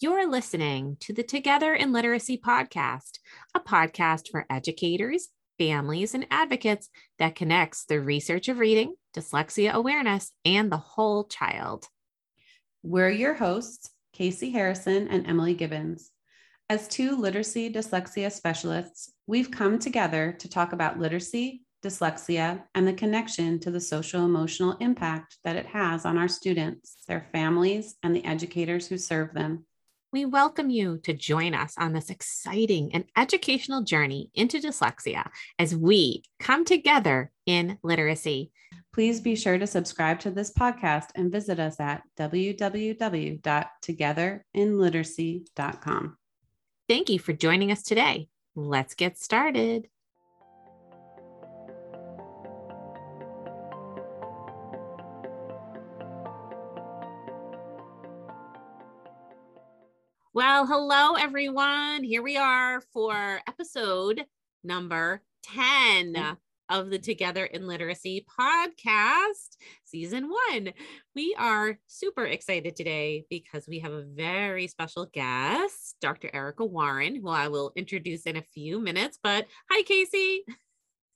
You're listening to the Together in Literacy podcast, a podcast for educators, families, and advocates that connects the research of reading, dyslexia awareness, and the whole child. We're your hosts, Casey Harrison and Emily Gibbons. As two literacy dyslexia specialists, we've come together to talk about literacy, dyslexia, and the connection to the social emotional impact that it has on our students, their families, and the educators who serve them. We welcome you to join us on this exciting and educational journey into dyslexia as we come together in literacy. Please be sure to subscribe to this podcast and visit us at www.togetherinliteracy.com. Thank you for joining us today. Let's get started. Well, hello, everyone. Here we are for episode number 10 of the Together in Literacy podcast, season one. We are super excited today because we have a very special guest, Dr. Erica Warren, who I will introduce in a few minutes. But hi, Casey.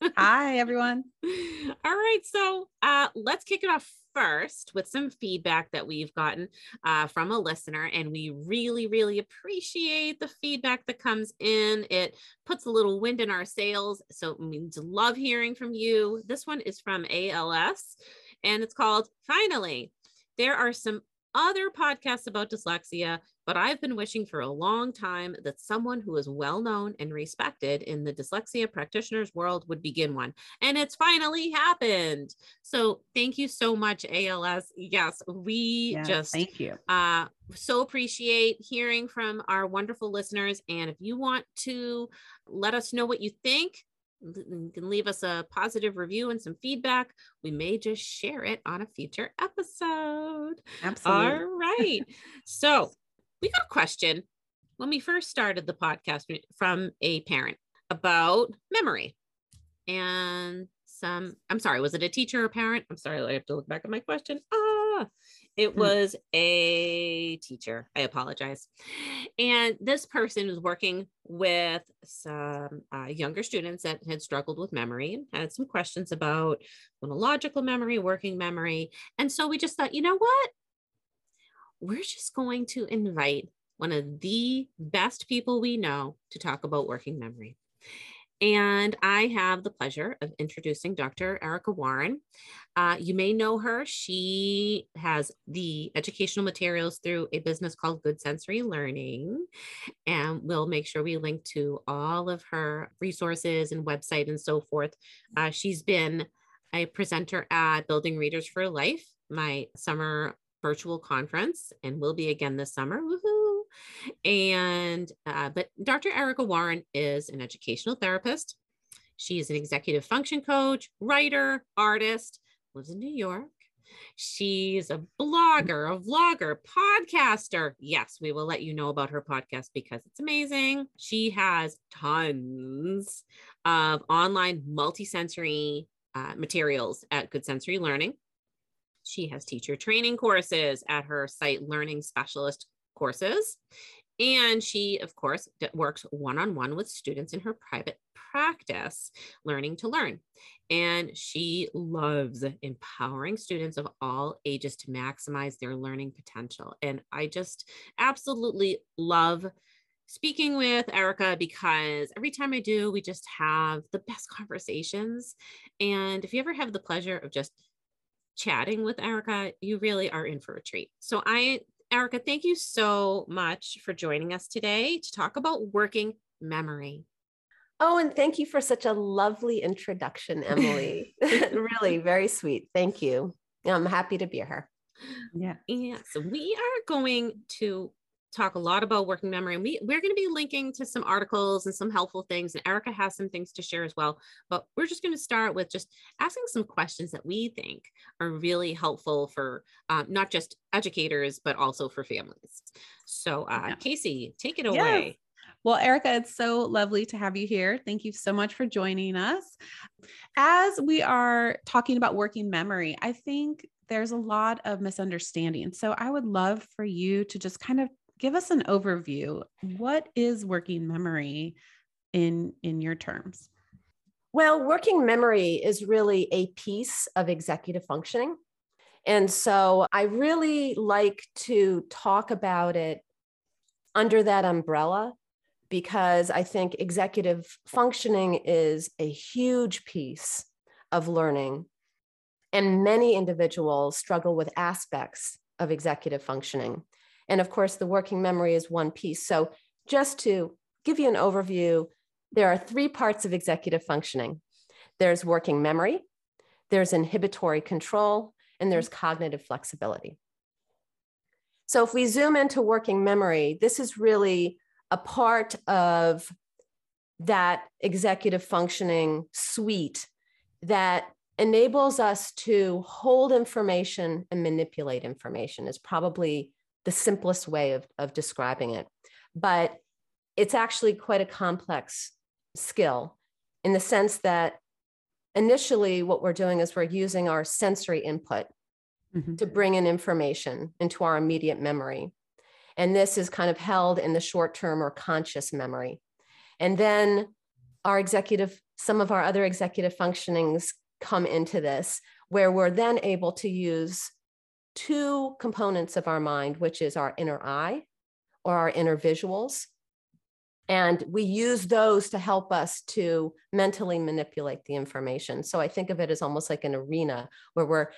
Hi, everyone. All right. So uh, let's kick it off first with some feedback that we've gotten uh, from a listener. And we really, really appreciate the feedback that comes in. It puts a little wind in our sails. So means love hearing from you. This one is from ALS and it's called Finally. There are some other podcasts about dyslexia, but I've been wishing for a long time that someone who is well known and respected in the dyslexia practitioners world would begin one. And it's finally happened. So thank you so much, ALS. Yes, we just thank you. uh, so appreciate hearing from our wonderful listeners. And if you want to let us know what you think, you can leave us a positive review and some feedback. We may just share it on a future episode. Absolutely. All right. so we got a question when we first started the podcast from a parent about memory and some i'm sorry was it a teacher or parent i'm sorry i have to look back at my question ah it Hmm. was a teacher i apologize and this person was working with some uh, younger students that had struggled with memory and had some questions about phonological memory working memory and so we just thought you know what we're just going to invite one of the best people we know to talk about working memory. And I have the pleasure of introducing Dr. Erica Warren. Uh, you may know her. She has the educational materials through a business called Good Sensory Learning. And we'll make sure we link to all of her resources and website and so forth. Uh, she's been a presenter at Building Readers for Life, my summer virtual conference, and will be again this summer. Woohoo! And uh, but Dr. Erica Warren is an educational therapist. She is an executive function coach, writer, artist, lives in New York. She's a blogger, a vlogger, podcaster. Yes, we will let you know about her podcast because it's amazing. She has tons of online multisensory uh, materials at Good Sensory Learning. She has teacher training courses at her site, Learning Specialist Courses. And she, of course, works one on one with students in her private practice, Learning to Learn. And she loves empowering students of all ages to maximize their learning potential. And I just absolutely love speaking with Erica because every time I do, we just have the best conversations. And if you ever have the pleasure of just chatting with Erica, you really are in for a treat. So I, Erica, thank you so much for joining us today to talk about working memory. Oh, and thank you for such a lovely introduction, Emily. really, very sweet. Thank you. I'm happy to be here. Yeah. Yeah, so we are going to talk a lot about working memory and we, we're going to be linking to some articles and some helpful things and erica has some things to share as well but we're just going to start with just asking some questions that we think are really helpful for um, not just educators but also for families so uh, Yeah. casey take it Yes. away Well, Erica, it's so lovely to have you here. Thank you so much for joining us. As we are talking about working memory, I think there's a lot of misunderstanding. So I would love for you to just kind of give us an overview. What is working memory in in your terms? Well, working memory is really a piece of executive functioning. And so I really like to talk about it under that umbrella because I think executive functioning is a huge piece of learning. And many individuals struggle with aspects of executive functioning. And of course, the working memory is one piece. So, just to give you an overview, there are three parts of executive functioning there's working memory, there's inhibitory control, and there's cognitive flexibility. So, if we zoom into working memory, this is really a part of that executive functioning suite that enables us to hold information and manipulate information is probably the simplest way of, of describing it but it's actually quite a complex skill in the sense that initially what we're doing is we're using our sensory input mm-hmm. to bring in information into our immediate memory and this is kind of held in the short term or conscious memory. And then our executive, some of our other executive functionings come into this, where we're then able to use two components of our mind, which is our inner eye or our inner visuals. And we use those to help us to mentally manipulate the information. So I think of it as almost like an arena where we're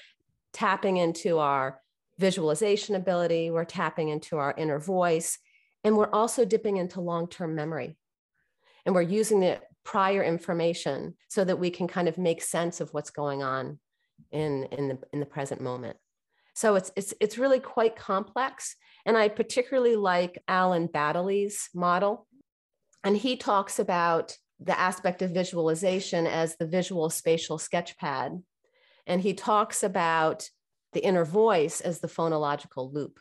tapping into our visualization ability, we're tapping into our inner voice, and we're also dipping into long term memory. And we're using the prior information so that we can kind of make sense of what's going on in, in, the, in the present moment. So it's, it's, it's really quite complex. And I particularly like Alan Baddeley's model. And he talks about the aspect of visualization as the visual spatial sketchpad. And he talks about the inner voice as the phonological loop.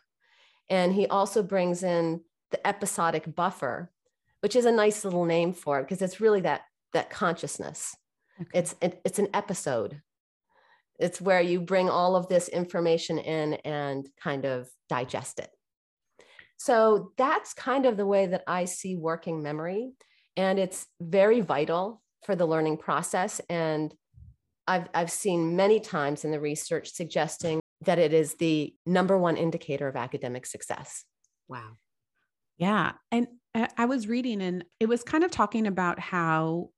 And he also brings in the episodic buffer, which is a nice little name for it because it's really that that consciousness. Okay. It's it, it's an episode. It's where you bring all of this information in and kind of digest it. So that's kind of the way that I see working memory. And it's very vital for the learning process. And I've, I've seen many times in the research suggesting that it is the number one indicator of academic success. Wow. Yeah. And I was reading and it was kind of talking about how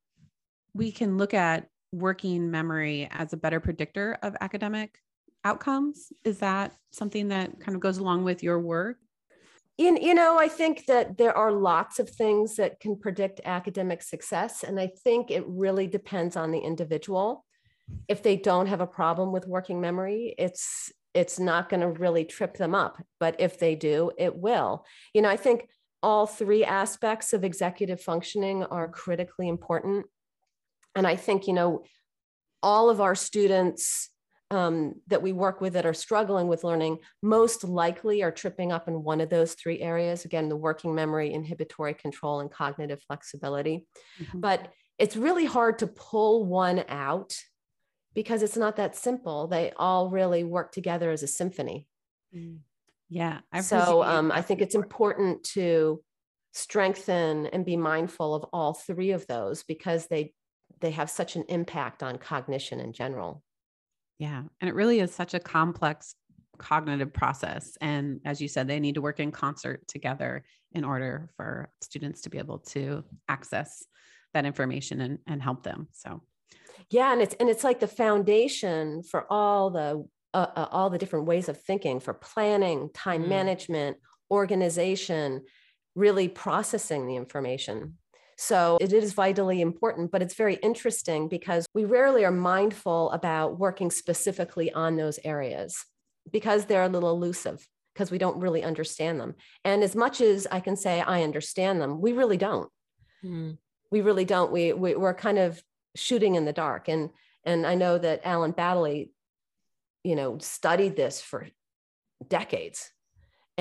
we can look at working memory as a better predictor of academic outcomes. Is that something that kind of goes along with your work? You, you know, I think that there are lots of things that can predict academic success. And I think it really depends on the individual if they don't have a problem with working memory, it's it's not going to really trip them up. But if they do, it will. You know, I think all three aspects of executive functioning are critically important. And I think, you know, all of our students um, that we work with that are struggling with learning most likely are tripping up in one of those three areas again the working memory inhibitory control and cognitive flexibility mm-hmm. but it's really hard to pull one out because it's not that simple. They all really work together as a symphony. Mm. Yeah. I've so um, I think it's important to strengthen and be mindful of all three of those because they they have such an impact on cognition in general. Yeah. And it really is such a complex cognitive process. And as you said, they need to work in concert together in order for students to be able to access that information and, and help them. So yeah and it's and it's like the foundation for all the uh, uh, all the different ways of thinking for planning time mm. management organization really processing the information so it is vitally important, but it's very interesting because we rarely are mindful about working specifically on those areas because they're a little elusive because we don't really understand them. And as much as I can say I understand them, we really don't. Mm. We really don't. We, we we're kind of shooting in the dark. And and I know that Alan Baddeley, you know, studied this for decades.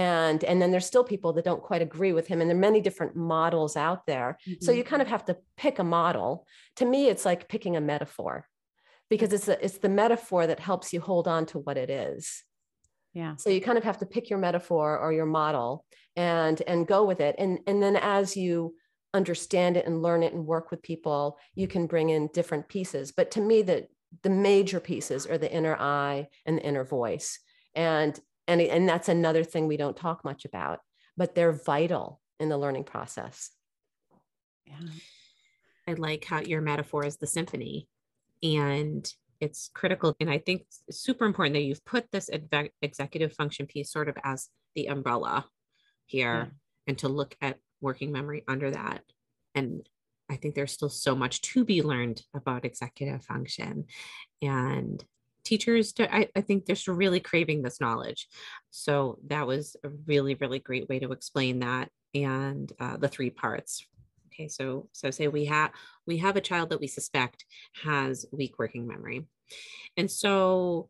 And, and then there's still people that don't quite agree with him. And there are many different models out there. Mm-hmm. So you kind of have to pick a model. To me, it's like picking a metaphor because it's, a, it's the metaphor that helps you hold on to what it is. Yeah. So you kind of have to pick your metaphor or your model and and go with it and and then as you understand it and learn it and work with people you can bring in different pieces but to me the the major pieces are the inner eye and the inner voice and and and that's another thing we don't talk much about but they're vital in the learning process. Yeah. I like how your metaphor is the symphony and it's critical and i think super important that you've put this executive function piece sort of as the umbrella here yeah. and to look at working memory under that. And i think there's still so much to be learned about executive function. And teachers I, I think they're really craving this knowledge. So that was a really really great way to explain that and uh, the three parts. Okay so so say we have we have a child that we suspect has weak working memory. And so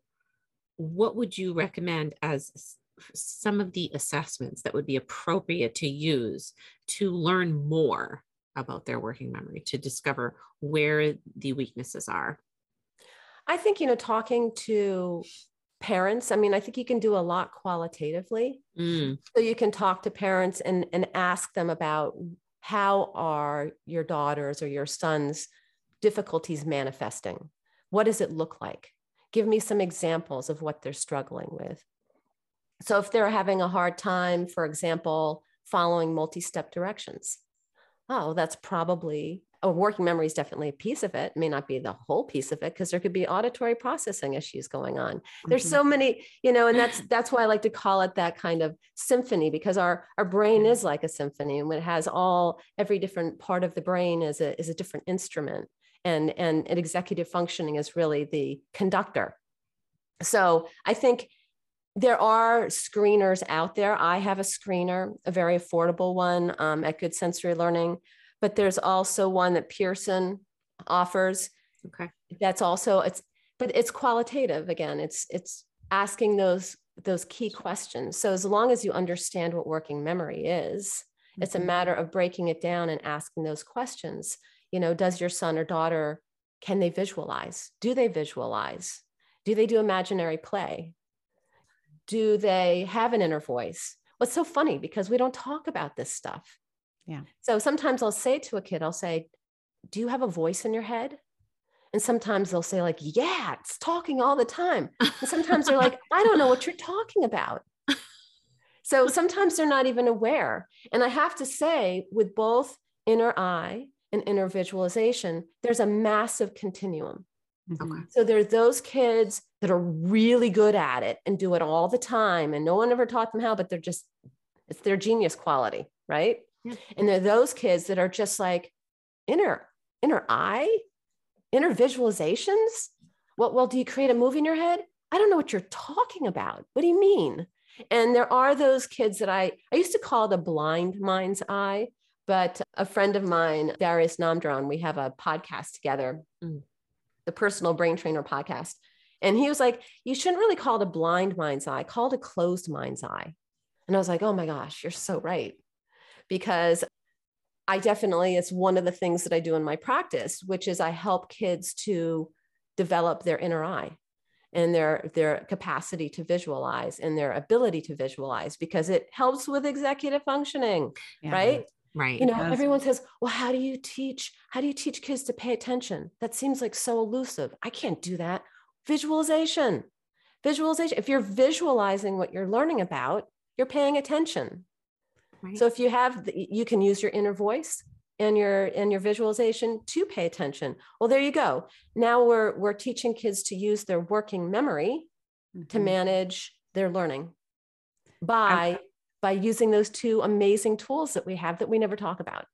what would you recommend as some of the assessments that would be appropriate to use to learn more about their working memory to discover where the weaknesses are i think you know talking to parents i mean i think you can do a lot qualitatively. Mm. so you can talk to parents and and ask them about how are your daughters or your sons difficulties manifesting? What does it look like? Give me some examples of what they're struggling with. So if they're having a hard time, for example, following multi-step directions, oh, that's probably a working memory is definitely a piece of it. it may not be the whole piece of it because there could be auditory processing issues going on. Mm-hmm. There's so many, you know, and that's that's why I like to call it that kind of symphony because our our brain is like a symphony and it has all every different part of the brain is a is a different instrument. And and, and executive functioning is really the conductor. So I think there are screeners out there. I have a screener, a very affordable one um, at Good Sensory Learning, but there's also one that Pearson offers. Okay. That's also it's, but it's qualitative. Again, it's it's asking those those key questions. So as long as you understand what working memory is, mm-hmm. it's a mm-hmm. matter of breaking it down and asking those questions. You know, does your son or daughter can they visualize? Do they visualize? Do they do imaginary play? do they have an inner voice? What's so funny because we don't talk about this stuff. Yeah. So sometimes I'll say to a kid, I'll say, Do you have a voice in your head? And sometimes they'll say, like, yeah, it's talking all the time. And sometimes they're like, I don't know what you're talking about. So sometimes they're not even aware. And I have to say, with both inner eye and inner visualization, there's a massive continuum. Mm-hmm. So there's those kids that are really good at it and do it all the time, and no one ever taught them how, but they're just it's their genius quality, right? Yeah. And there are those kids that are just like inner inner eye, inner visualizations. Well, well, do you create a movie in your head? I don't know what you're talking about. What do you mean? And there are those kids that I I used to call the blind mind's eye, but a friend of mine, Darius Namdaran, we have a podcast together. Mm the personal brain trainer podcast. And he was like, You shouldn't really call it a blind mind's eye, call it a closed mind's eye. And I was like, Oh my gosh, you're so right. Because I definitely, it's one of the things that I do in my practice, which is I help kids to develop their inner eye and their their capacity to visualize and their ability to visualize because it helps with executive functioning yeah. right Right. You know, yes. everyone says, well, how do you teach? How do you teach kids to pay attention? That seems like so elusive. I can't do that. Visualization. Visualization. If you're visualizing what you're learning about, you're paying attention. Right. So if you have, the, you can use your inner voice and your and your visualization to pay attention. Well, there you go. Now we're we're teaching kids to use their working memory mm-hmm. to manage their learning by by using those two amazing tools that we have that we never talk about.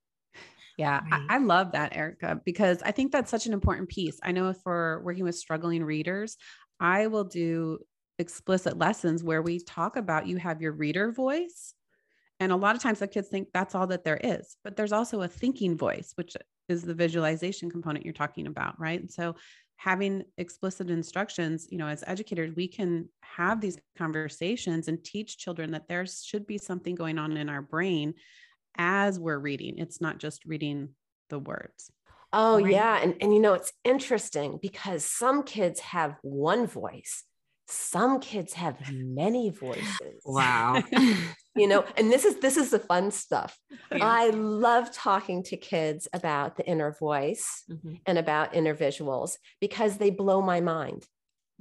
Yeah, right. I, I, love that, Erica, because I think that's such an important piece. I know for working with struggling readers, I will do explicit lessons where we talk about you have your reader voice. And a lot of times the kids think that's all that there is, but there's also a thinking voice, which is the visualization component you're talking about, right? And so having explicit instructions, you know, as educators, we can have these conversations and teach children that there should be something going on in our brain as we're reading. It's not just reading the words. Oh, right? yeah. And, and you know, it's interesting because some kids have one voice, some kids have many voices. Wow. you know, and this is this is the fun stuff. Yeah. I love talking to kids about the inner voice Mhm. and about inner visuals because they blow my mind.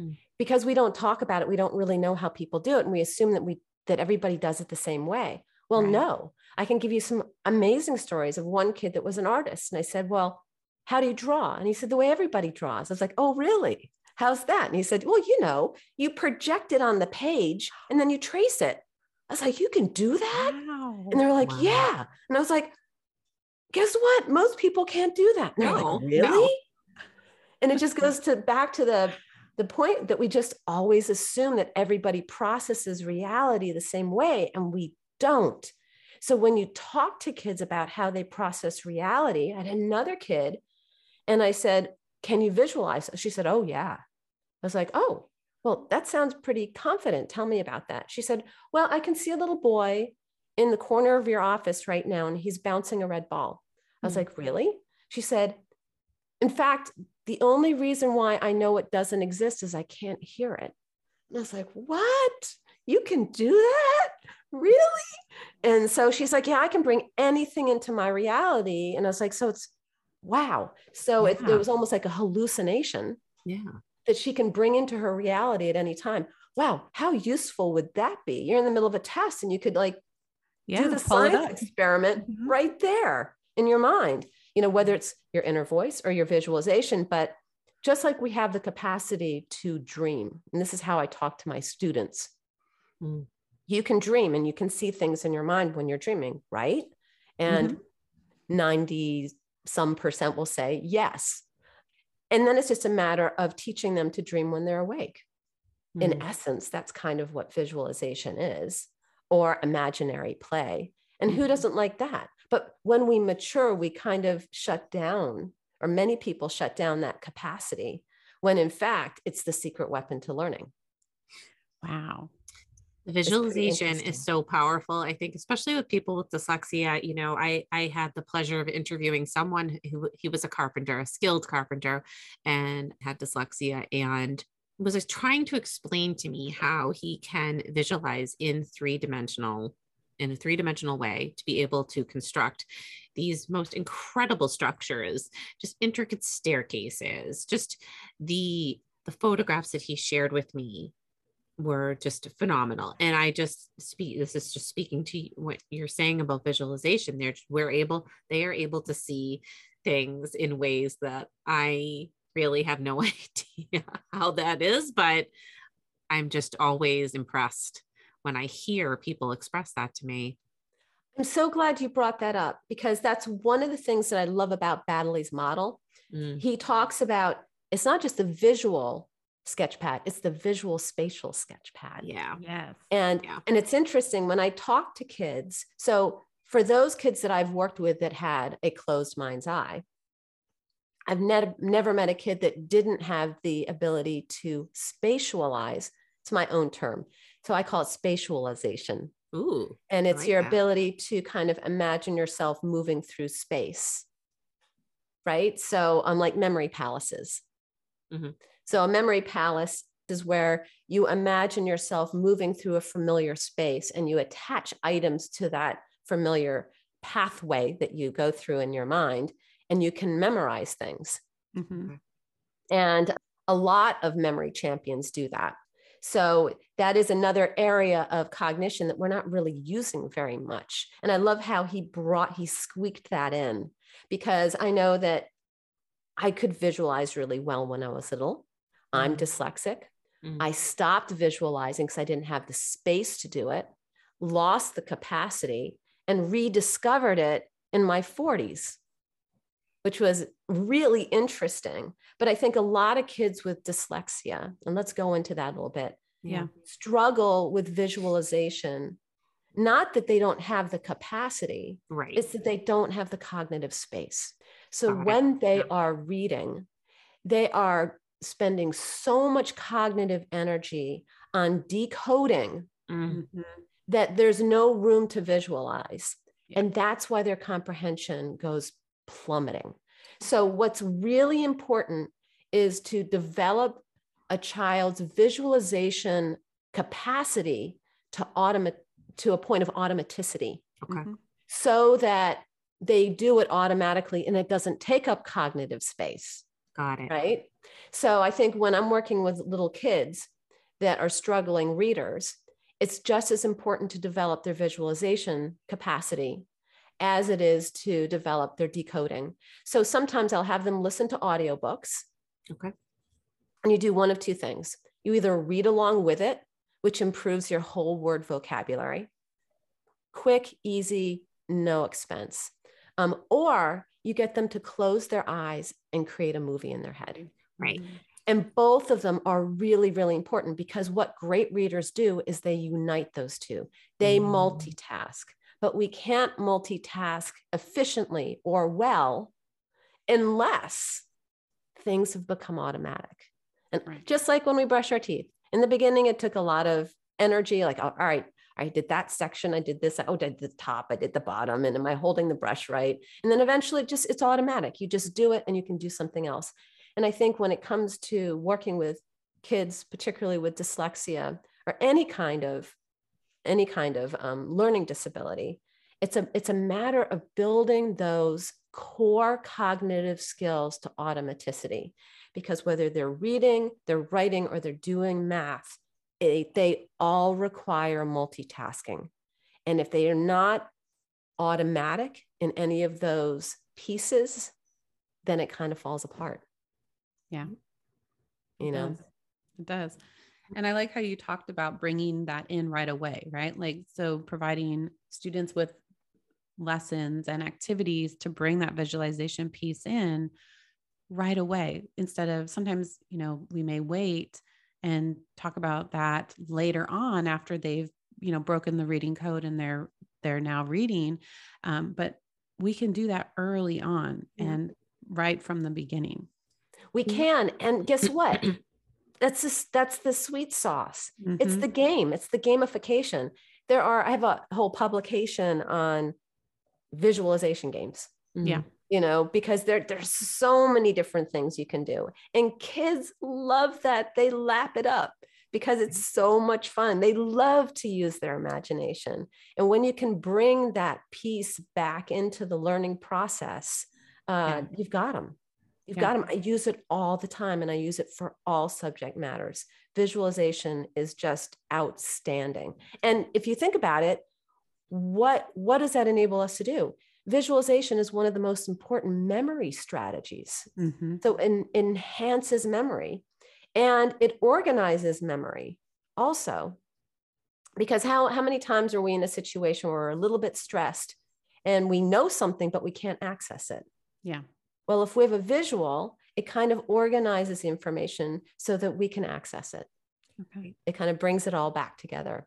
Mm. Because we don't talk about it, we don't really know how people do it, and we assume that we that everybody does it the same way. Well, Right. no, I can give you some amazing stories of one kid that was an artist, and I said, "Well, how do you draw?" And he said, "The way everybody draws." I was like, "Oh, really? How's that?" And he said, "Well, you know, you project it on the page and then you trace it." I was like, "You can do that?" Wow. And they're like, Wow. yeah. And I was like, guess what? Most people can't do that. No, like, no. really? And it just goes to back to the the point that we just always assume that everybody processes reality the same way, and we don't. So when you talk to kids about how they process reality, I had another kid, and I said, Can you visualize? She said, Oh, yeah. I was like, Oh, well, that sounds pretty confident. Tell me about that. She said, Well, I can see a little boy in the corner of your office right now, and he's bouncing a red ball. I was Hmm. like, Really? She said, In fact, the only reason why I know it doesn't exist is I can't hear it. And I was like, What? You can do that? Really? And so she's like, Yeah, I can bring anything into my reality. And I was like, So it's wow. So it, it was almost like a hallucination Yeah. That she can bring into her reality at any time. Wow, how useful would that be? You're in the middle of a test and you could like yeah, do the science experiment Mhm. right there in your mind. You know, whether it's your inner voice or your visualization, but just like we have the capacity to dream, and this is how I talk to my students. Mm. You can dream and you can see things in your mind when you're dreaming, right? And 90 some percent will say yes. And then it's just a matter of teaching them to dream when they're awake in Mm. essence, that's kind of what visualization is or imaginary play. And who Mhm. doesn't like that? But when we mature, we kind of shut down, or many people shut down that capacity when in fact it's the secret weapon to learning. Wow. The visualization is so powerful. I think, especially with people with dyslexia. You know, I I had the pleasure of interviewing someone who he was a carpenter, a skilled carpenter, and had dyslexia, and was trying to explain to me how he can visualize in three dimensional in a three dimensional way to be able to construct these most incredible structures, just intricate staircases, just the the photographs that he shared with me were just phenomenal. And I just speak, this is just speaking to what you're saying about visualization. They're, we're able, they are able to see things in ways that I really have no idea how that is, but I'm just always impressed when I hear people express that to me. I'm so glad you brought that up because that's one of the things that I love about Baddeley's model. Mm, He talks about it's not just the visual sketch pad, it's the visual spatial sketch pad. yeah. Yes. And Yeah. and it's interesting when I talk to kids. So for those kids that I've worked with that had a closed mind's eye, I've ne- never met a kid that didn't have the ability to spatialize. It's my own term. So I call it spatialization. Ooh. And it's like your that. ability to kind of imagine yourself moving through space. Right. So, unlike memory palaces. Mhm. So, a memory palace is where you imagine yourself moving through a familiar space and you attach items to that familiar pathway that you go through in your mind and you can memorize things. Mhm. And a lot of memory champions do that. So that is another area of cognition that we're not really using very much. And I love how he brought, he squeaked that in because I know that I could visualize really well when I was little. I'm Mhm. dyslexic. Mhm. I stopped visualizing because I didn't have the space to do it, lost the capacity, and rediscovered it in my 40s which was really interesting. But I think a lot of kids with dyslexia, and let's go into that a little bit, Yeah. struggle with visualization. Not that they don't have the capacity, Right. it's that they don't have the cognitive space. So Got it. when they Yeah. are reading, they are spending so much cognitive energy on decoding Mm, Mhm. that there's no room to visualize. Yeah. And that's why their comprehension goes plummeting. So, what's really important is to develop a child's visualization capacity to automate to a point of automaticity Okay. Mhm. so that they do it automatically and it doesn't take up cognitive space Got it. right so i think when i'm working with little kids that are struggling readers it's just as important to develop their visualization capacity as it is to develop their decoding. So sometimes i'll have them listen to audiobooks. Okay. and you do one of two things. You either read along with it which improves your whole word vocabulary quick easy no expense um, or you get them to close their eyes and create a movie in their head Right. and both of them are really, really important because what great readers do is they unite those two. They Mm. multitask, but we can't multitask efficiently or well unless things have become automatic. And Right. just like when we brush our teeth, in the beginning, it took a lot of energy like, oh, all right, I did that section, I did this, oh, I did the top, I did the bottom, and am I holding the brush right? And then eventually, just it's automatic. You just do it, and you can do something else. And I think when it comes to working with kids, particularly with dyslexia or any kind of any kind of um, learning disability, it's a it's a matter of building those core cognitive skills to automaticity. Because whether they're reading, they're writing, or they're doing math, it, they all require multitasking. And if they are not automatic in any of those pieces, then it kind of falls apart. Yeah. You It know, does. It does. And I like how you talked about bringing that in right away, right? Like, so providing students with lessons and activities to bring that visualization piece in right away instead of sometimes, you know, we may wait and talk about that later on after they've, you know, broken the reading code and they're they're now reading. Um, but we can do that early on Yeah. and right from the beginning. We Mhm. can. And guess what? That's this, that's the sweet sauce. It's Mhm. the game. It's the gamification. There are, I have a whole publication on visualization games. Yeah. you know because there there's so many different things you can do and kids love that they lap it up because it's so much fun they love to use their imagination and when you can bring that piece back into the learning process uh, Yeah. you've got them you've Yeah. got them i use it all the time and i use it for all subject matters visualization is just outstanding and if you think about it what what does that enable us to do visualization is one of the most important memory strategies. Mhm. So it enhances memory and it organizes memory also. Because how, how many times are we in a situation where we're a little bit stressed and we know something, but we can't access it? Yeah. Well, if we have a visual, it kind of organizes the information so that we can access it. Okay. It kind of brings it all back together.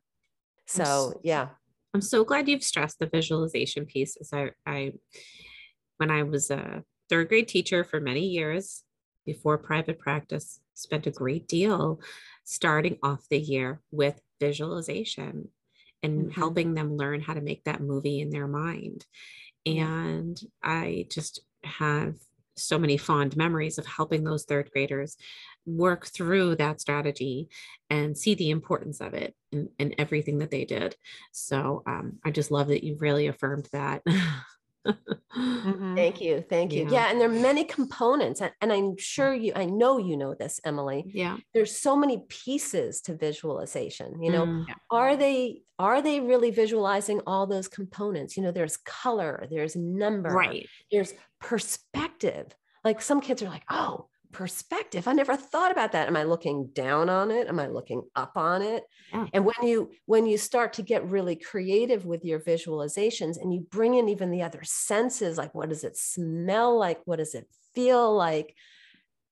Yes. So, yeah. I'm so glad you've stressed the visualization piece. As I, I, when I was a third grade teacher for many years before private practice, spent a great deal starting off the year with visualization and Mhm. helping them learn how to make that movie in their mind. And I just have so many fond memories of helping those third graders work through that strategy and see the importance of it in, in everything that they did. So um, I just love that you really affirmed that. Mhm. Thank you. Thank you. Yeah. Yeah. And there are many components. And, and I'm sure you, I know you know this, Emily. yeah. There's so many pieces to visualization. You know, Mm, are they are they really visualizing all those components? You know, there's color, there's number, right. there's perspective. Like some kids are like, oh, perspective. I never thought about that. Am I looking down on it? Am I looking up on it? Yeah. And when you when you start to get really creative with your visualizations and you bring in even the other senses, like what does it smell like? What does it feel like?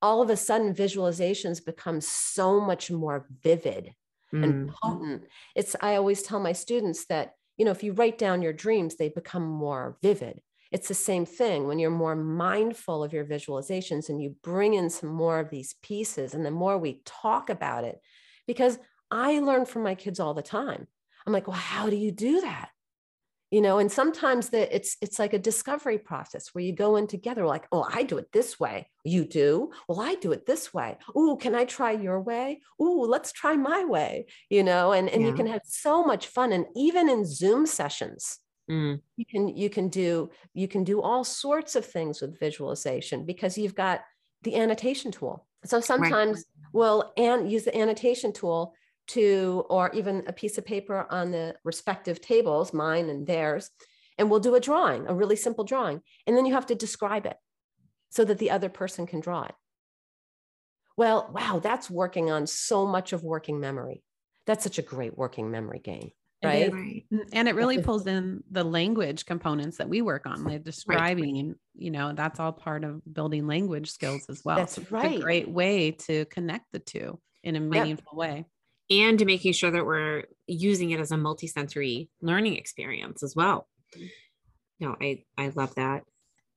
All of a sudden, visualizations become so much more vivid Mm, and potent. It's I always tell my students that, you know, if you write down your dreams, they become more vivid. It's the same thing when you're more mindful of your visualizations and you bring in some more of these pieces and the more we talk about it because I learn from my kids all the time. I'm like, "Well, how do you do that?" you know and sometimes the, it's it's like a discovery process where you go in together like oh i do it this way you do well i do it this way oh can i try your way oh let's try my way you know and and yeah. you can have so much fun and even in zoom sessions mm. you can you can do you can do all sorts of things with visualization because you've got the annotation tool so sometimes right. we'll and use the annotation tool to, or even a piece of paper on the respective tables, mine and theirs, and we'll do a drawing, a really simple drawing. And then you have to describe it so that the other person can draw it. Well, wow, that's working on so much of working memory. That's such a great working memory game. Right. And it really pulls in the language components that we work on, like describing, right. you know, that's all part of building language skills as well. That's so right. a great way to connect the two in a meaningful yep. way and making sure that we're using it as a multisensory learning experience as well. No, I I love that.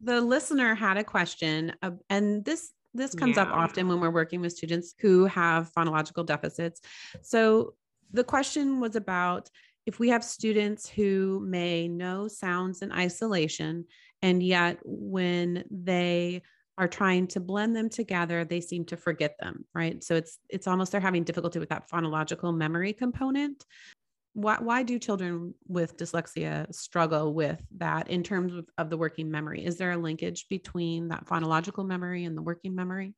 The listener had a question, uh, and this this comes yeah. up often when we're working with students who have phonological deficits. So the question was about if we have students who may know sounds in isolation, and yet when they are trying to blend them together they seem to forget them right? So it's it's almost they're having difficulty with that phonological memory component. Why, why do children with dyslexia struggle with that in terms of, of the working memory? Is there a linkage between that phonological memory and the working memory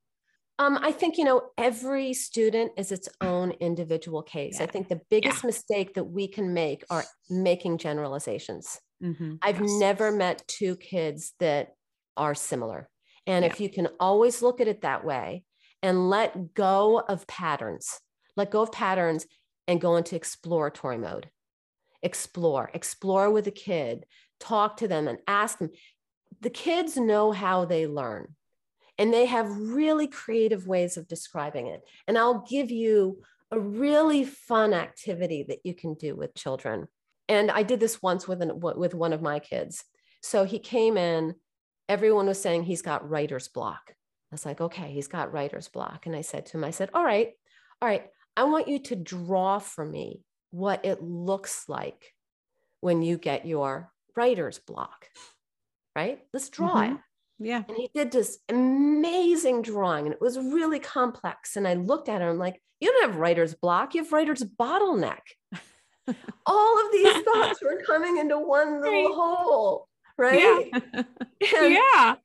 um, I think, you know, every student is its own individual case. Yeah. I think the biggest yeah. mistake that we can make are making generalizations. Mm-hmm. I've yes. never met two kids that are similar. And yeah. if you can always look at it that way and let go of patterns, let go of patterns and go into exploratory mode. Explore, explore with a kid, talk to them and ask them. The kids know how they learn and they have really creative ways of describing it. And I'll give you a really fun activity that you can do with children. And I did this once with, an, with one of my kids. So he came in everyone was saying he's got writer's block. I was like, okay, he's got writer's block. And I said to him, I said, all right, all right, I want you to draw for me what it looks like when you get your writer's block, right? Let's draw mm-hmm. it. Yeah. And he did this amazing drawing and it was really complex. And I looked at him, I'm like, you don't have writer's block, you have writer's bottleneck. All of these thoughts were coming into one little right. hole right? Yeah. and, yeah.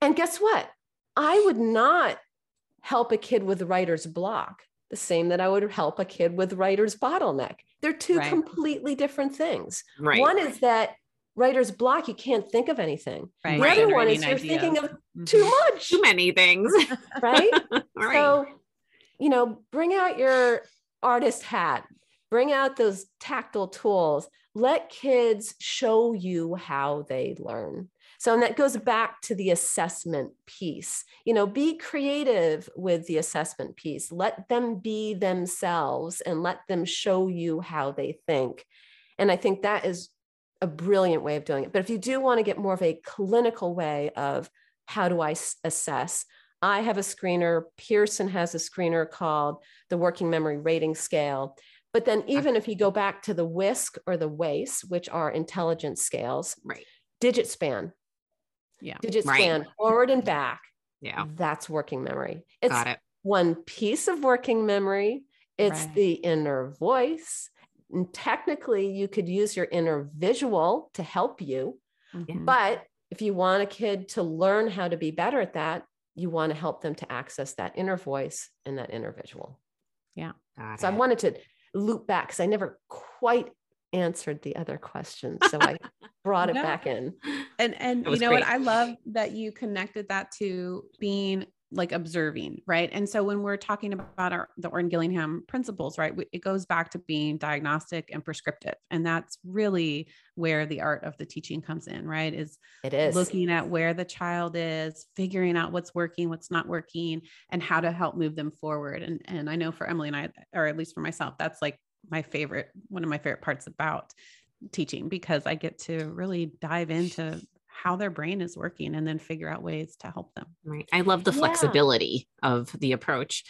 And guess what? I would not help a kid with writer's block the same that I would help a kid with writer's bottleneck. They're two right. completely different things. Right. One is that writer's block, you can't think of anything. Right. The other one is you're idea. thinking of mm-hmm. too much. Too many things. right? right. So, you know, bring out your artist hat, bring out those tactile tools, let kids show you how they learn. So, and that goes back to the assessment piece. You know, be creative with the assessment piece. Let them be themselves and let them show you how they think. And I think that is a brilliant way of doing it. But if you do want to get more of a clinical way of how do I assess, I have a screener. Pearson has a screener called the Working Memory Rating Scale. But then even if you go back to the WISC or the WAIS, which are intelligence scales, right? Digit span. Yeah. Digit span forward and back. Yeah. That's working memory. It's Got it. one piece of working memory. It's right. the inner voice. And technically, you could use your inner visual to help you. Mm-hmm. But if you want a kid to learn how to be better at that, you want to help them to access that inner voice and that inner visual. Yeah. Got so it. I wanted to loop back because I never quite answered the other question. So I brought it no. back in. And and you know great. what? I love that you connected that to being like observing, right? And so when we're talking about our the Orton Gillingham principles, right, it goes back to being diagnostic and prescriptive, and that's really where the art of the teaching comes in, right? Is it is looking at where the child is, figuring out what's working, what's not working, and how to help move them forward. And and I know for Emily and I, or at least for myself, that's like my favorite, one of my favorite parts about teaching because I get to really dive into how their brain is working and then figure out ways to help them. Right. I love the Yeah. flexibility of the approach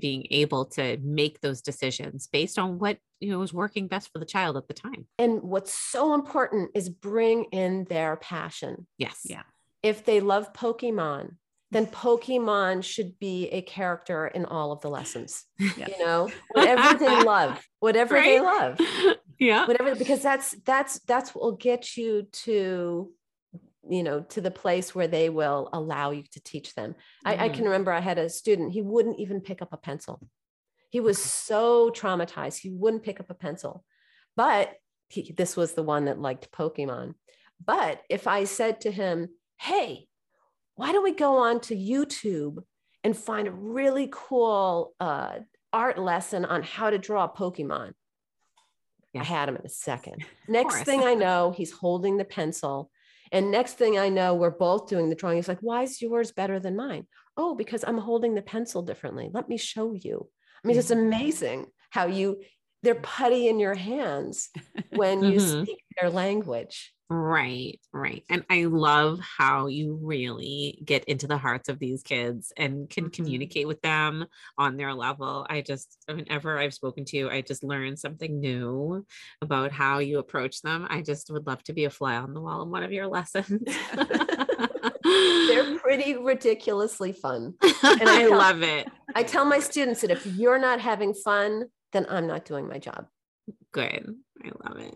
being able to make those decisions based on what you know is working best for the child at the time. And what's so important is bring in their passion. Yes. Yeah. If they love Pokemon, then Pokemon should be a character in all of the lessons. Yeah. You know, whatever they love, whatever they love, yeah. whatever, because that's that's that's what will get you to, you know, to the place where they will allow you to teach them. I, I Mhm. can remember I had a student, he wouldn't even pick up a pencil. He was so traumatized, he wouldn't pick up a pencil. But he, this was the one that liked Pokemon. But if I said to him, hey, why don't we go on to YouTube and find a really cool uh, art lesson on how to draw Pokemon? I had him in a second. Next thing I know, he's holding the pencil. And next thing I know, we're both doing the drawing. He's like, why is yours better than mine? Oh, because I'm holding the pencil differently. Let me show you. I mean, it's amazing how you, they're putty in your hands when you Mhm. speak their language. Right, right. And I love how you really get into the hearts of these kids and can Mhm. communicate with them on their level. I just, whenever I've spoken to you, I just learn something new about how you approach them. I just would love to be a fly on the wall in one of your lessons. They're pretty ridiculously fun. and I tell- love it. I tell my students that if you're not having fun, then I'm not doing my job. Good. I love it.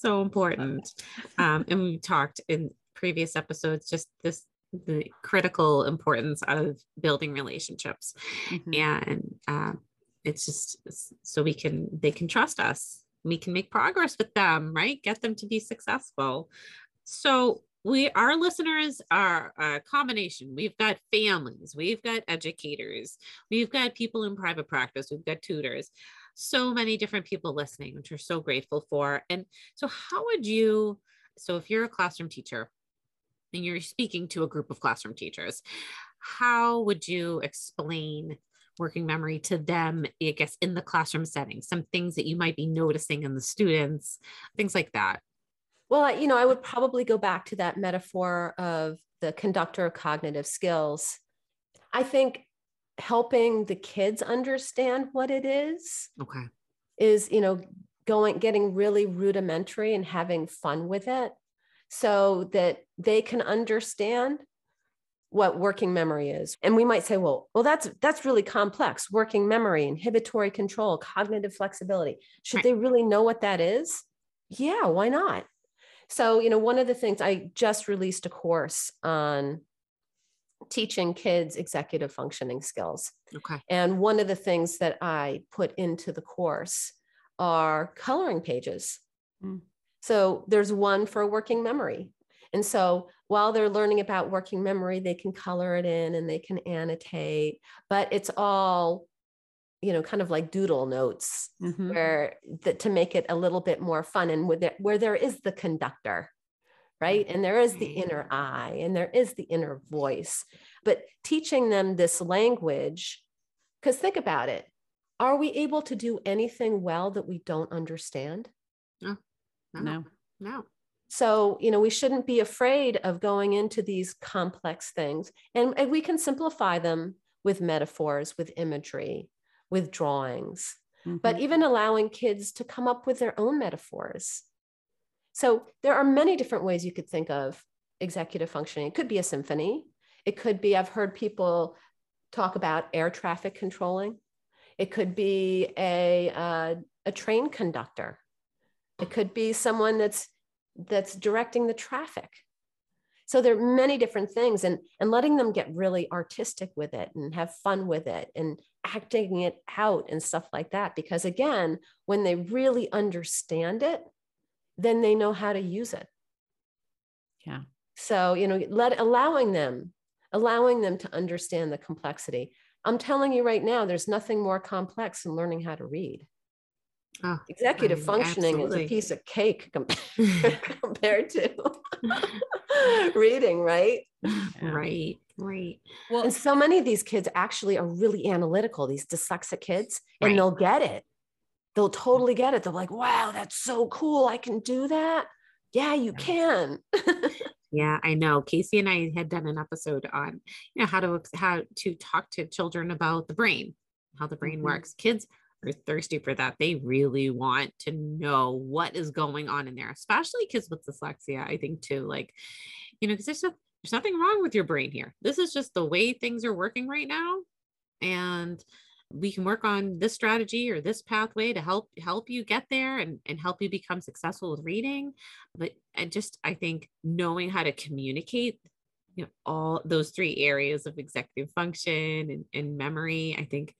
So important. Um, and we talked in previous episodes just this the critical importance of building relationships. Mhm. and um, it's just so we can they can trust us. We can make progress with them right? Get them to be successful. So we our listeners are a combination. We've got families. We've got educators. We've got people in private practice. We've got tutors so many different people listening which we're so grateful for. And so how would you so if you're a classroom teacher and you're speaking to a group of classroom teachers how would you explain working memory to them i guess in the classroom setting? Some things that you might be noticing in the students things like that. Well, you know, I would probably go back to that metaphor of the conductor of cognitive skills. I think helping the kids understand what it is okay is, you know, going getting really rudimentary and having fun with it so that they can understand what working memory is. And we might say, well, well that's that's really complex. Working memory, inhibitory control, cognitive flexibility. Should they really know what that is? Yeah, why not? So, you know, one of the things I just released a course on teaching kids executive functioning skills. okay And one of the things that I put into the course are coloring pages. Mm. So there's one for working memory. And so while they're learning about working memory, they can color it in and they can annotate, but it's all, you know, kind of like doodle notes Mhm. where that to make it a little bit more fun and with it, where there is the conductor right and there is the inner eye and there is the inner voice but teaching them this language because think about it are we able to do anything well that we don't understand no No. no so you know we shouldn't be afraid of going into these complex things and, and we can simplify them with metaphors with imagery with drawings but Mhm. even allowing kids to come up with their own metaphors. So there are many different ways you could think of executive functioning. It could be a symphony. It could be, I've heard people talk about air traffic controlling. It could be a, uh, a train conductor. It could be someone that's that's directing the traffic. So there are many different things and, and letting them get really artistic with it and have fun with it and acting it out and stuff like that. Because again, when they really understand it, then they know how to use it. Yeah. So, you know, let allowing them, allowing them to understand the complexity. I'm telling you right now, there's nothing more complex than learning how to read. Oh, Executive mean, functioning is a piece of cake com- compared to reading, right? right right Well, And so many of these kids actually are really analytical, these dyslexic kids, and Right. they'll get it. They'll totally get it. They're like, wow, that's so cool. I can do that. Yeah, you can. Yeah, I know. Casey and I had done an episode on, you know, how to how to talk to children about the brain, how the brain Mhm. works. Kids are thirsty for that. They really want to know what is going on in there, especially kids with dyslexia. I think too, like, you know, because there's no, there's nothing wrong with your brain here. This is just the way things are working right now, and we can work on this strategy or this pathway to help help you get there and, and help you become successful with reading. But and just i think knowing how to communicate you know all those three areas of executive function and, and memory i think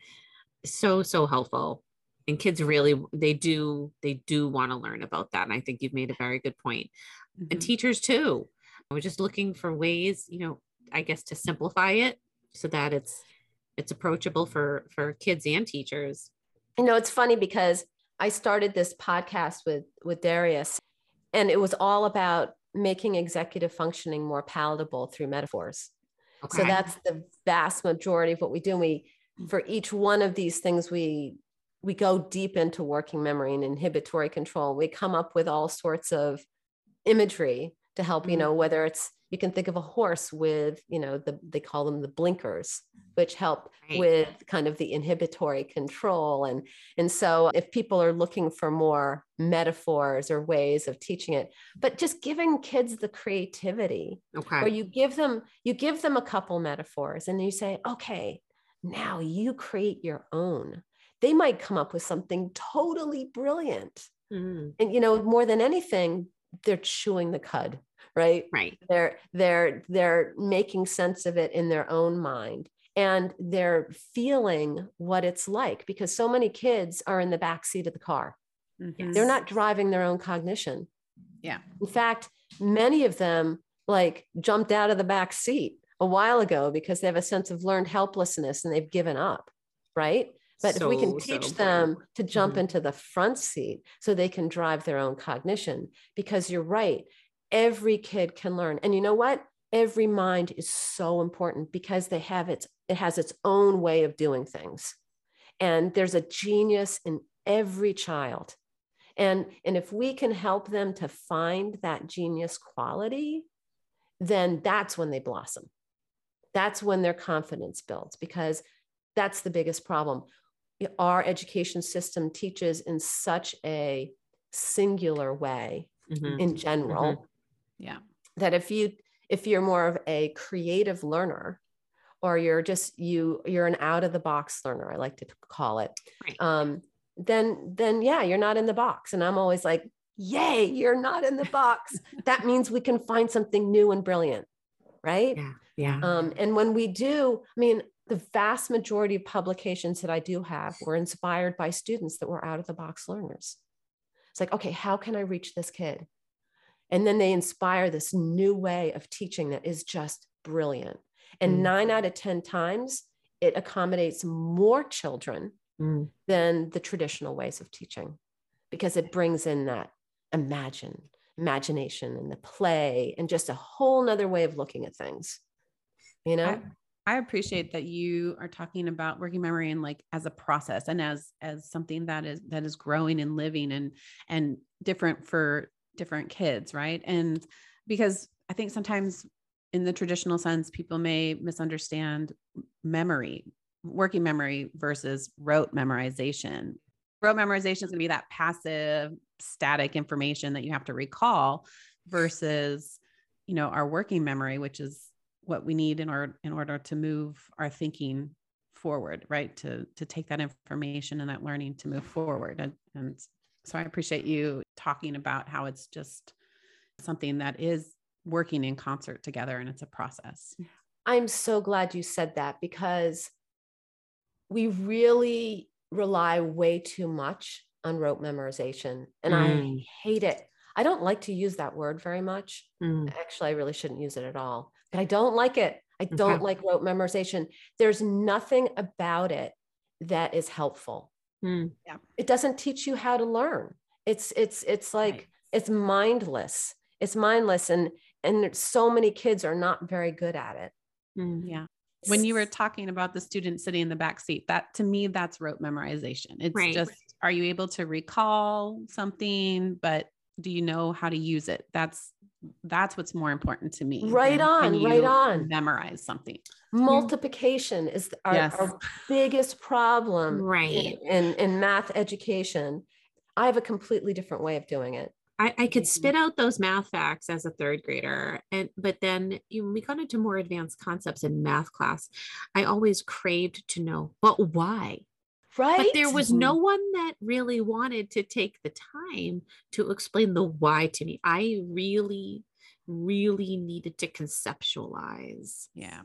so so helpful. And kids really they do they do want to learn about that. And i think you've made a very good point. point and mm-hmm. teachers too. We're just looking for ways you know i guess to simplify it so that it's it's approachable for for kids and teachers You know, it's funny because I started this podcast with with Darius, and it was all about making executive functioning more palatable through metaphors. So that's the vast majority of what we do. And we for each one of these things we we go deep into working memory and inhibitory control. We come up with all sorts of imagery to help, you Mhm. know, whether it's you can think of a horse with, you know, the they call them the blinkers, which help Right. with kind of the inhibitory control. And and so if people are looking for more metaphors or ways of teaching it, but just giving kids the creativity okay where you give them you give them a couple metaphors and you say okay now you create your own they might come up with something totally brilliant Mhm. and you know more than anything they're chewing the cud right right they're they're they're making sense of it in their own mind and they're feeling what it's like because so many kids are in the back seat of the car Mhm. they're not driving their own cognition Yeah. in fact many of them like jumped out of the back seat a while ago because they have a sense of learned helplessness and they've given up right but if we can So, so teach them to jump Mhm. into the front seat so they can drive their own cognition because you're right every kid can learn. And you know what? Every mind is so important because they have its it has its own way of doing things. And there's a genius in every child. And and if we can help them to find that genius quality then that's when they blossom. That's when their confidence builds because that's the biggest problem. Our education system teaches in such a singular way Mhm. in general Yeah. that if you if you're more of a creative learner or you're just you you're an out of the box learner i like to call it Right. um then then yeah you're not in the box and i'm always like yay you're not in the box that means we can find something new and brilliant right yeah yeah um, and when we do, I mean, the vast majority of publications that I do have were inspired by students that were out of the box learners. It's like, okay, how can I reach this kid? And then they inspire this new way of teaching that is just brilliant. And Mm. nine out of 10 times, it accommodates more children Mm. than the traditional ways of teaching because it brings in that imagine imagination and the play and just a whole nother way of looking at things you know I, I appreciate that you are talking about working memory and like as a process and as as something that is that is growing and living and and different for different kids, right? And because I think sometimes in the traditional sense, people may misunderstand memory, working memory versus rote memorization. Rote memorization is going to be that passive, static information that you have to recall versus, you know, our working memory, which is what we need in order in order to move our thinking forward, right? To to take that information and that learning to move forward. And, and so I appreciate you talking about how it's just something that is working in concert together and it's a process. i'm so glad you said that because we really rely way too much on rote memorization and i Mm. hate it. I don't like to use that word very much. Mm. actually i really shouldn't use it at all but i don't like it. I don't like rote memorization. There's nothing about it that is helpful Mm. it doesn't teach you how to learn it's it's it's like Right. it's mindless it's mindless and and so many kids are not very good at it Mm. Yeah. When you were talking about the student sitting in the back seat, that to me, that's rote memorization. It's Right. just, are you able to recall something, but do you know how to use it? That's that's what's more important to me right on right on. memorize something? Multiplication is our, yes. our biggest problem right. in, in, in math education. I have a completely different way of doing it. I, I could mm-hmm. spit out those math facts as a third grader and but then you know, we got into more advanced concepts in math class. I always craved to know but why right but there was no one that really wanted to take the time to explain the why to me i really really needed to conceptualize yeah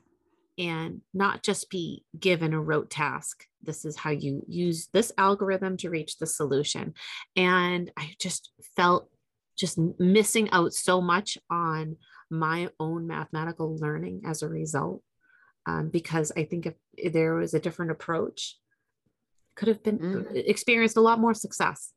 and not just be given a rote task. This is how you use this algorithm to reach the solution. And I just felt just missing out so much on my own mathematical learning as a result. Um, because I think if there was a different approach, could have been mm. experienced a lot more success.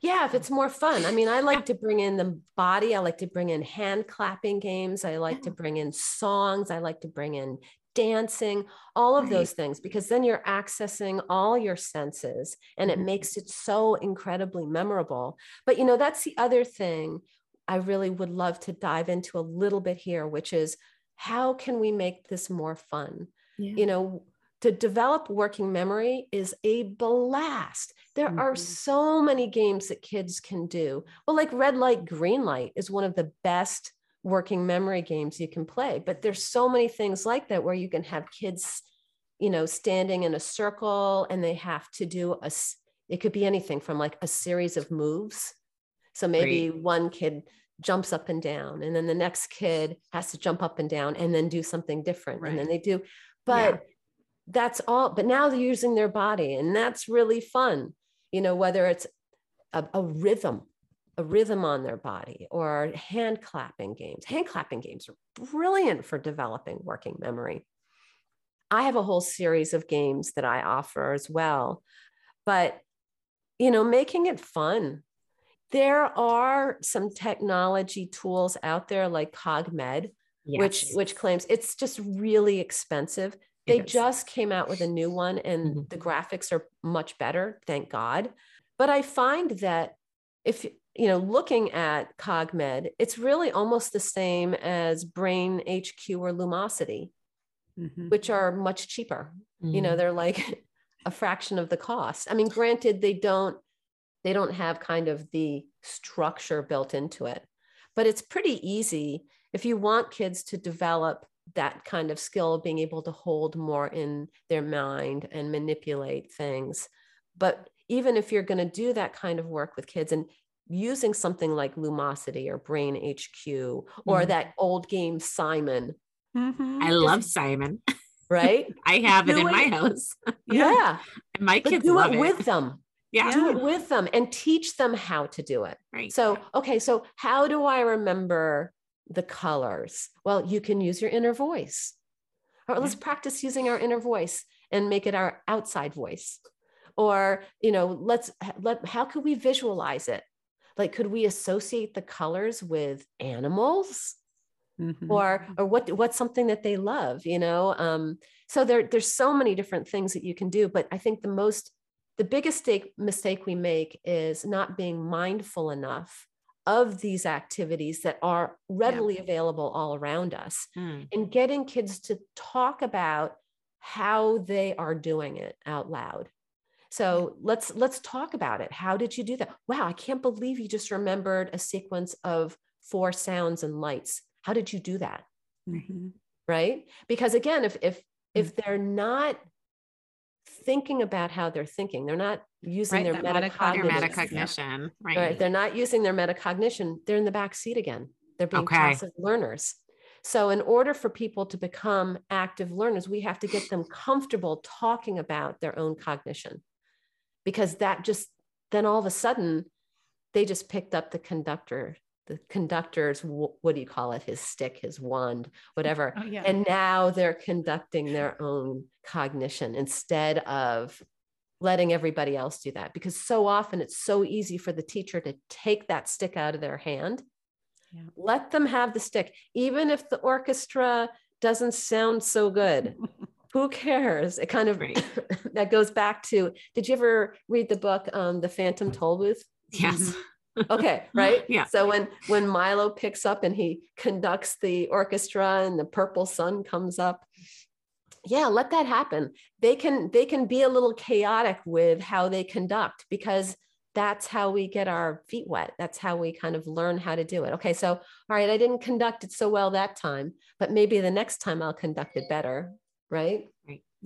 Yeah, if it's more fun. I mean, I like to bring in the body. I like to bring in hand clapping games. I like to bring in songs. I like to bring in dancing, all of right. those things, because then you're accessing all your senses and it mm-hmm. makes it so incredibly memorable. But, you know, that's the other thing I really would love to dive into a little bit here, which is how can we make this more fun? Yeah. You know, to develop working memory is a blast. There mm-hmm. are so many games that kids can do. Well, like red light, green light is one of the best working memory games you can play but there's so many things like that where you can have kids you know standing in a circle and they have to do a it could be anything from like a series of moves so maybe Great. one kid jumps up and down and then the next kid has to jump up and down and then do something different right. and then they do but yeah. That's all but now they're using their body and that's really fun you know whether it's a, a rhythm a rhythm on their body or hand clapping games. Hand clapping games are brilliant for developing working memory. I have a whole series of games that I offer as well. But, you know, making it fun. There are some technology tools out there like CogMed, yes. which which claims it's just really expensive. They just came out with a new one and mm-hmm. the graphics are much better, thank God. But I find that if you know, looking at CogMed, it's really almost the same as Brain HQ or Lumosity, mm-hmm. which are much cheaper. Mm-hmm. You know, mm-hmm. they're like a fraction of the cost. I mean, granted, they don't they don't have kind of the structure built into it, but it's pretty easy if you want kids to develop that kind of skill of being able to hold more in their mind and manipulate things. But even if you're going to do that kind of work with kids and using something like Lumosity or Brain HQ or mm-hmm. that old game Simon. Mm-hmm. I love Simon. Right? I have it in it. my house. yeah. and my kids do it, it with them. Yeah. Do it with them and teach them how to do it. Right. So, okay, so how do I remember the colors? Well, you can use your inner voice. Or let's practice using our inner voice and make it our outside voice. Or, you know, let's let how could we visualize it? like could we associate the colors with animals mm-hmm. or or what what's something that they love you know um, so there there's so many different things that you can do but i think the most the biggest mistake, mistake we make is not being mindful enough of these activities that are readily yeah. available all around us mm. and getting kids to talk about how they are doing it out loud so let's let's talk about it. How did you do that? Wow, I can't believe you just remembered a sequence of four sounds and lights. How did you do that? Mm-hmm. Right? Because again, if if if mm. they're not thinking about how they're thinking, they're not using right, their metacognition. metacognition. Right. right. They're not using their metacognition. They're in the back seat again. They're being okay. passive learners. So, in order for people to become active learners, we have to get them comfortable talking about their own cognition because that just then all of a sudden they just picked up the conductor the conductor's what do you call it his stick his wand whatever oh, yeah. and now they're conducting their own cognition instead of letting everybody else do that because so often it's so easy for the teacher to take that stick out of their hand yeah. let them have the stick even if the orchestra doesn't sound so good who cares? It kind of right. that goes back to did you ever read the book um, The Phantom Toll Booth? Yes. Mm-hmm. Okay right? Yeah. so when when milo picks up and he conducts the orchestra and the purple sun comes up yeah let that happen. They can they can be a little chaotic with how they conduct because that's how we get our feet wet. That's how we kind of learn how to do it. Okay so all right i didn't conduct it so well that time but maybe the next time i'll conduct it better right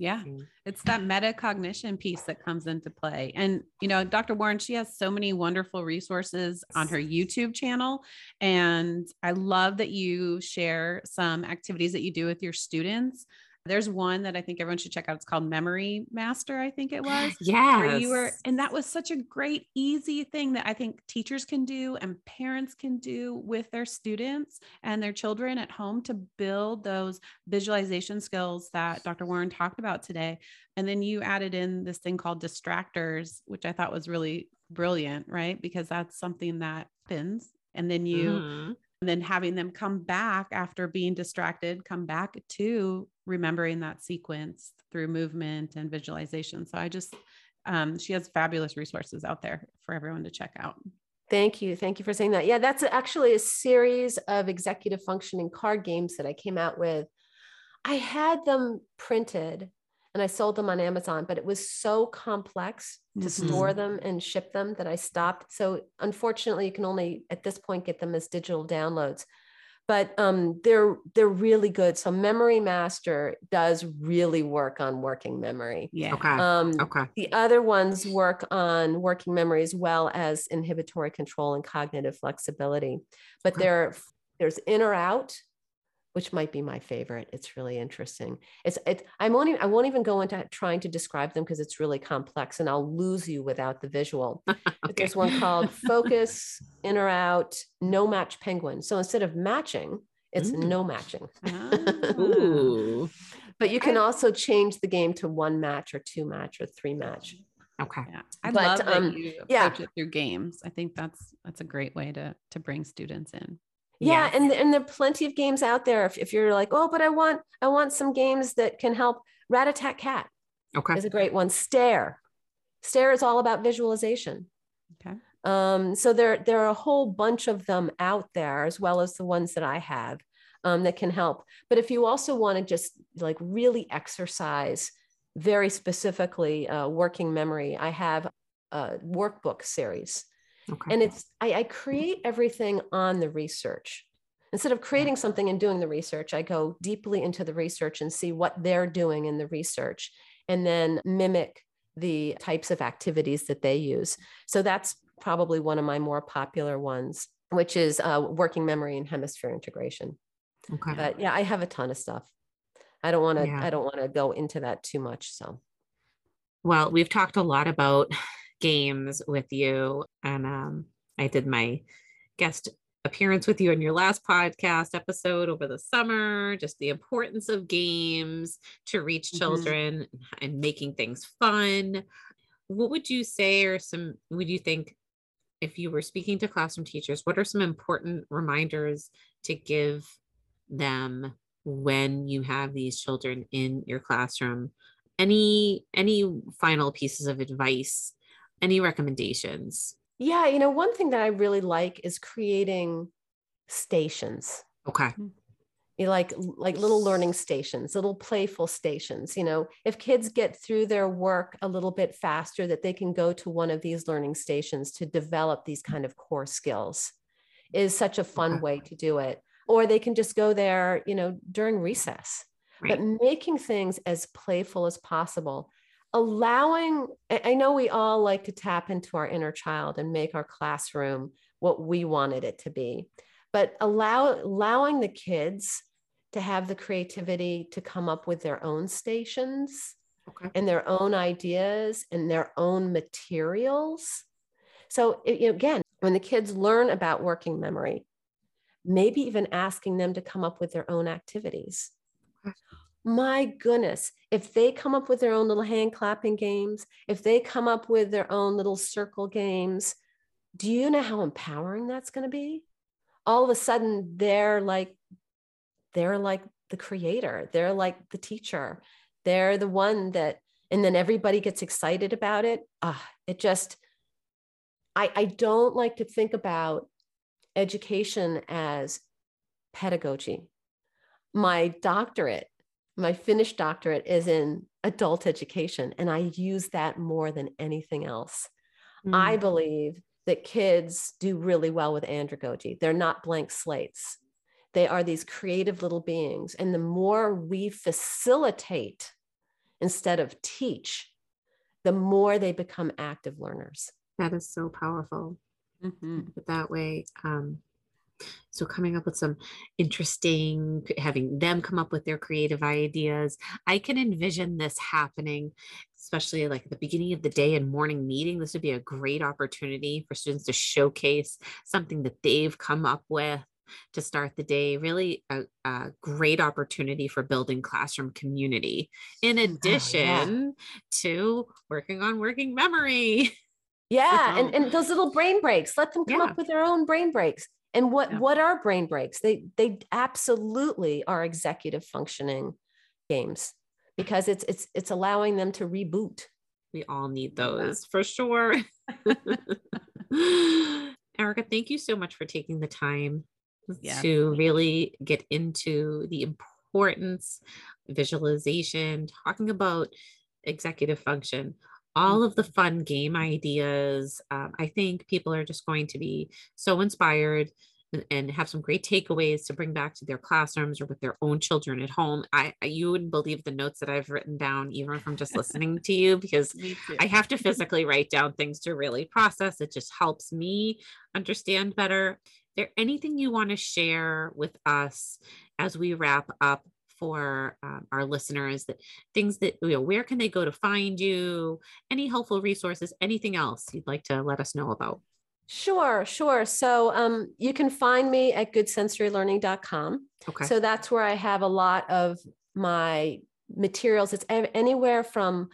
Yeah. Mm. It's that metacognition piece that comes into play. And, you know, Dr. Warren, she has so many wonderful resources on her YouTube channel. And I love that you share some activities that you do with your students. There's one that I think everyone should check out. It's called Memory Master, I think it was. Yeah. you were and that was such a great easy thing that i think teachers can do and parents can do with their students and their children at home to build those visualization skills that dr warren talked about today and then you added in this thing called distractors which i thought was really brilliant right because that's something that happens and then you Mhm. and then having them come back after being distracted, come back to remembering that sequence through movement and visualization. So I just, um, she has fabulous resources out there for everyone to check out. Thank you. Thank you for saying that. Yeah, that's actually a series of executive functioning card games that I came out with. I had them printed and I sold them on Amazon, but it was so complex to Mhm. store them and ship them that I stopped. So unfortunately, you can only at this point get them as digital downloads. But um, they're they're really good. So Memory Master does really work on working memory. Yeah. Okay. Um, okay. the other ones work on working memory as well as inhibitory control and cognitive flexibility. But Okay. there, there's in or out, which might be my favorite. It's really interesting. It's it. I won't even I won't even go into trying to describe them because it's really complex, and I'll lose you without the visual. But Okay. there's one called Focus, In or Out, No Match Penguin. So instead of matching, it's Mm. no matching. Ooh. But you can I- also change the game to one match or two match or three match. Okay. Yeah. I But, love that um, you approach yeah. it through games. I think that's that's a great way to to bring students in. Yeah and and there are plenty of games out there if, if you're like oh but i want i want some games that can help rat a tat cat Okay. is a great one. Stare stare is all about visualization. Okay. um, so there there are a whole bunch of them out there as well as the ones that i have um, that can help. But if you also want to just like really exercise very specifically uh, working memory i have a workbook series Okay. and it's I, I create everything on the research instead of creating something and doing the research i go deeply into the research and see what they're doing in the research and then mimic the types of activities that they use so that's probably one of my more popular ones which is uh, working memory and hemisphere integration okay. but yeah i have a ton of stuff i don't want to Yeah. i don't want to go into that too much so Well, we've talked a lot about games with you, and um, I did my guest appearance with you in your last podcast episode over the summer, just the importance of games to reach Mhm. children and making things fun. What would you say, or some would you think, if you were speaking to classroom teachers, what are some important reminders to give them when you have these children in your classroom any any final pieces of advice any recommendations? Yeah you know one thing that i really like is creating stations. Okay. Mm-hmm. You like like little learning stations little playful stations you know? If kids get through their work a little bit faster that they can go to one of these learning stations to develop these kind of core skills is such a fun Okay. way to do it. Or they can just go there you know during recess. Right. but making things as playful as possible allowing I know we all like to tap into our inner child and make our classroom what we wanted it to be but allow allowing the kids to have the creativity to come up with their own stations okay. and their own ideas and their own materials. So it- you know, again when the kids learn about working memory maybe even asking them to come up with their own activities. My goodness if they come up with their own little hand clapping games if they come up with their own little circle games do you know how empowering that's going to be all of a sudden they're like they're like the creator they're like the teacher they're the one that and then everybody gets excited about it ah it just I, I don't like to think about education as pedagogy. My doctorate, my finished doctorate is in adult education, and I use that more than anything else. Mm. I believe that kids do really well with andragogy. They're not blank slates. They are these creative little beings. And the more we facilitate instead of teach, the more they become active learners. That is so powerful. Mm-hmm. That way, um, so coming up with some interesting, having them come up with their creative ideas. I can envision this happening, especially like at the beginning of the day and morning meeting. This would be a great opportunity for students to showcase something that they've come up with to start the day. Really a, a great opportunity for building classroom community, in addition oh, yeah. to working on working memory. Yeah, and, and those little brain breaks, let them come yeah. up with their own brain breaks. And what yeah. what are brain breaks? They they absolutely are executive functioning games because it's it's it's allowing them to reboot. We all need those for sure. Erica, thank you so much for taking the time yeah. to really get into the importance, visualization, talking about executive function, all of the mm-hmm. fun game ideas. Um, I think people are just going to be so inspired and have some great takeaways to bring back to their classrooms or with their own children at home. I you wouldn't believe the notes that I've written down even from just listening to you because I have to physically write down things to really process. It just helps me understand better. Is there anything you want to share with us as we wrap up for um, our listeners that things that you know where can they go to find you any helpful resources anything else you'd like to let us know about Sure, sure. So um, you can find me at goodsensorylearning.com. Okay. So that's where I have a lot of my materials. It's anywhere from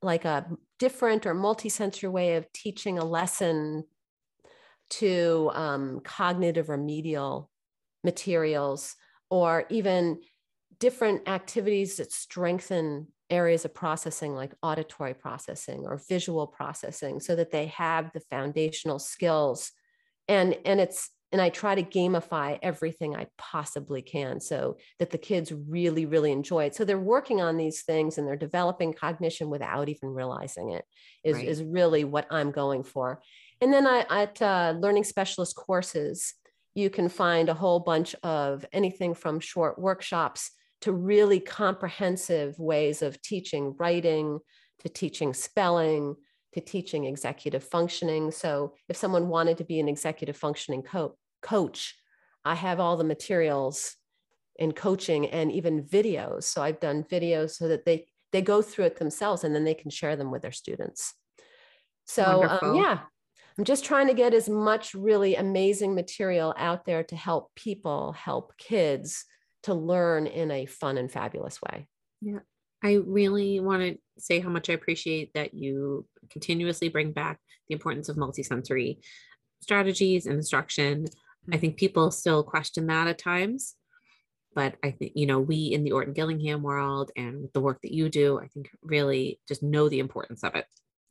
like a different or multisensory way of teaching a lesson to um, cognitive remedial materials or even different activities that strengthen areas of processing like auditory processing or visual processing so that they have the foundational skills. And and it's and i try to gamify everything i possibly can so that the kids really really enjoy it. So they're working on these things and they're developing cognition without even realizing it is, right. is really what i'm going for. And then I, at uh, learning specialist courses you can find a whole bunch of anything from short workshops to really comprehensive ways of teaching writing, to teaching spelling, to teaching executive functioning. So if someone wanted to be an executive functioning co- coach, I have all the materials in coaching and even videos. So I've done videos so that they they go through it themselves and then they can share them with their students. So um, yeah, I'm just trying to get as much really amazing material out there to help people, help kids to learn in a fun and fabulous way. Yeah. I really want to say how much I appreciate that you continuously bring back the importance of multisensory strategies and instruction. I think people still question that at times, but I think, you know, we in the Orton Gillingham world and with the work that you do, I think really just know the importance of it.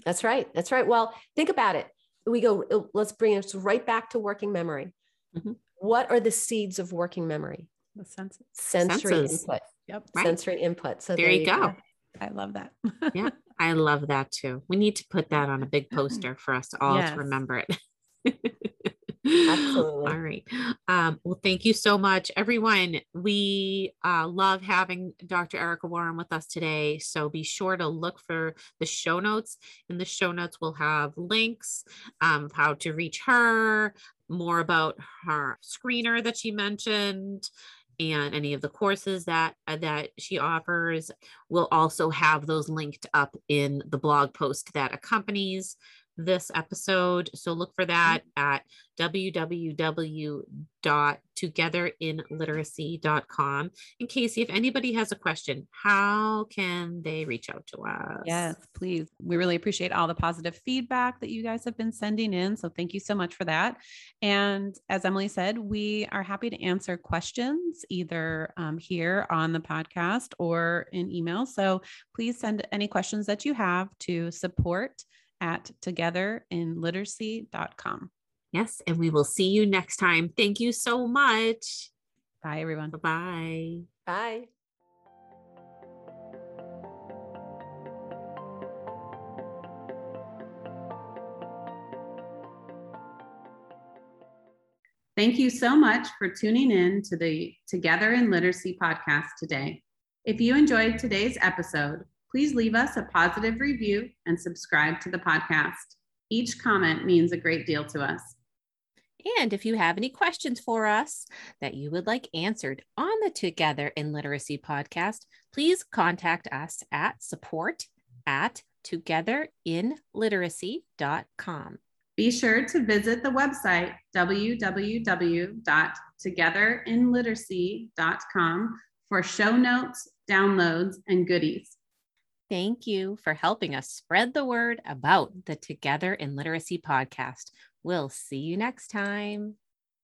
That's right. That's right. Well, think about it. We go, let's bring us right back to working memory. Mm-hmm. What are the seeds of working memory? The senses. sensory senses. input. Yep. Right. Sensory input. So there, there you go. go. I love that. yeah, I love that too. We need to put that on a big poster for us all yes. to remember it. Absolutely. All right. Um, well, thank you so much, everyone. We uh, love having Dr. Erica Warren with us today. So be sure to look for the show notes. In the show notes, we'll have links um, how to reach her, more about her screener that she mentioned and any of the courses that uh, that she offers. We'll also have those linked up in the blog post that accompanies this episode. So look for that at www.togetherinliteracy.com. And Casey, if anybody has a question, how can they reach out to us? Yes, please. We really appreciate all the positive feedback that you guys have been sending in. So thank you so much for that. And as Emily said, we are happy to answer questions either um, here on the podcast or in email. So please send any questions that you have to support at togetherinliteracy.com. Yes, and we will see you next time. Thank you so much. Bye, everyone. Bye-bye. Bye. Thank you so much for tuning in to the Together in Literacy podcast today. If you enjoyed today's episode, please leave us a positive review and subscribe to the podcast. Each comment means a great deal to us. And if you have any questions for us that you would like answered on the Together in Literacy podcast, please contact us at support at togetherinliteracy.com. Be sure to visit the website www.togetherinliteracy.com for show notes, downloads, and goodies. Thank you for helping us spread the word about the Together in Literacy podcast. We'll see you next time.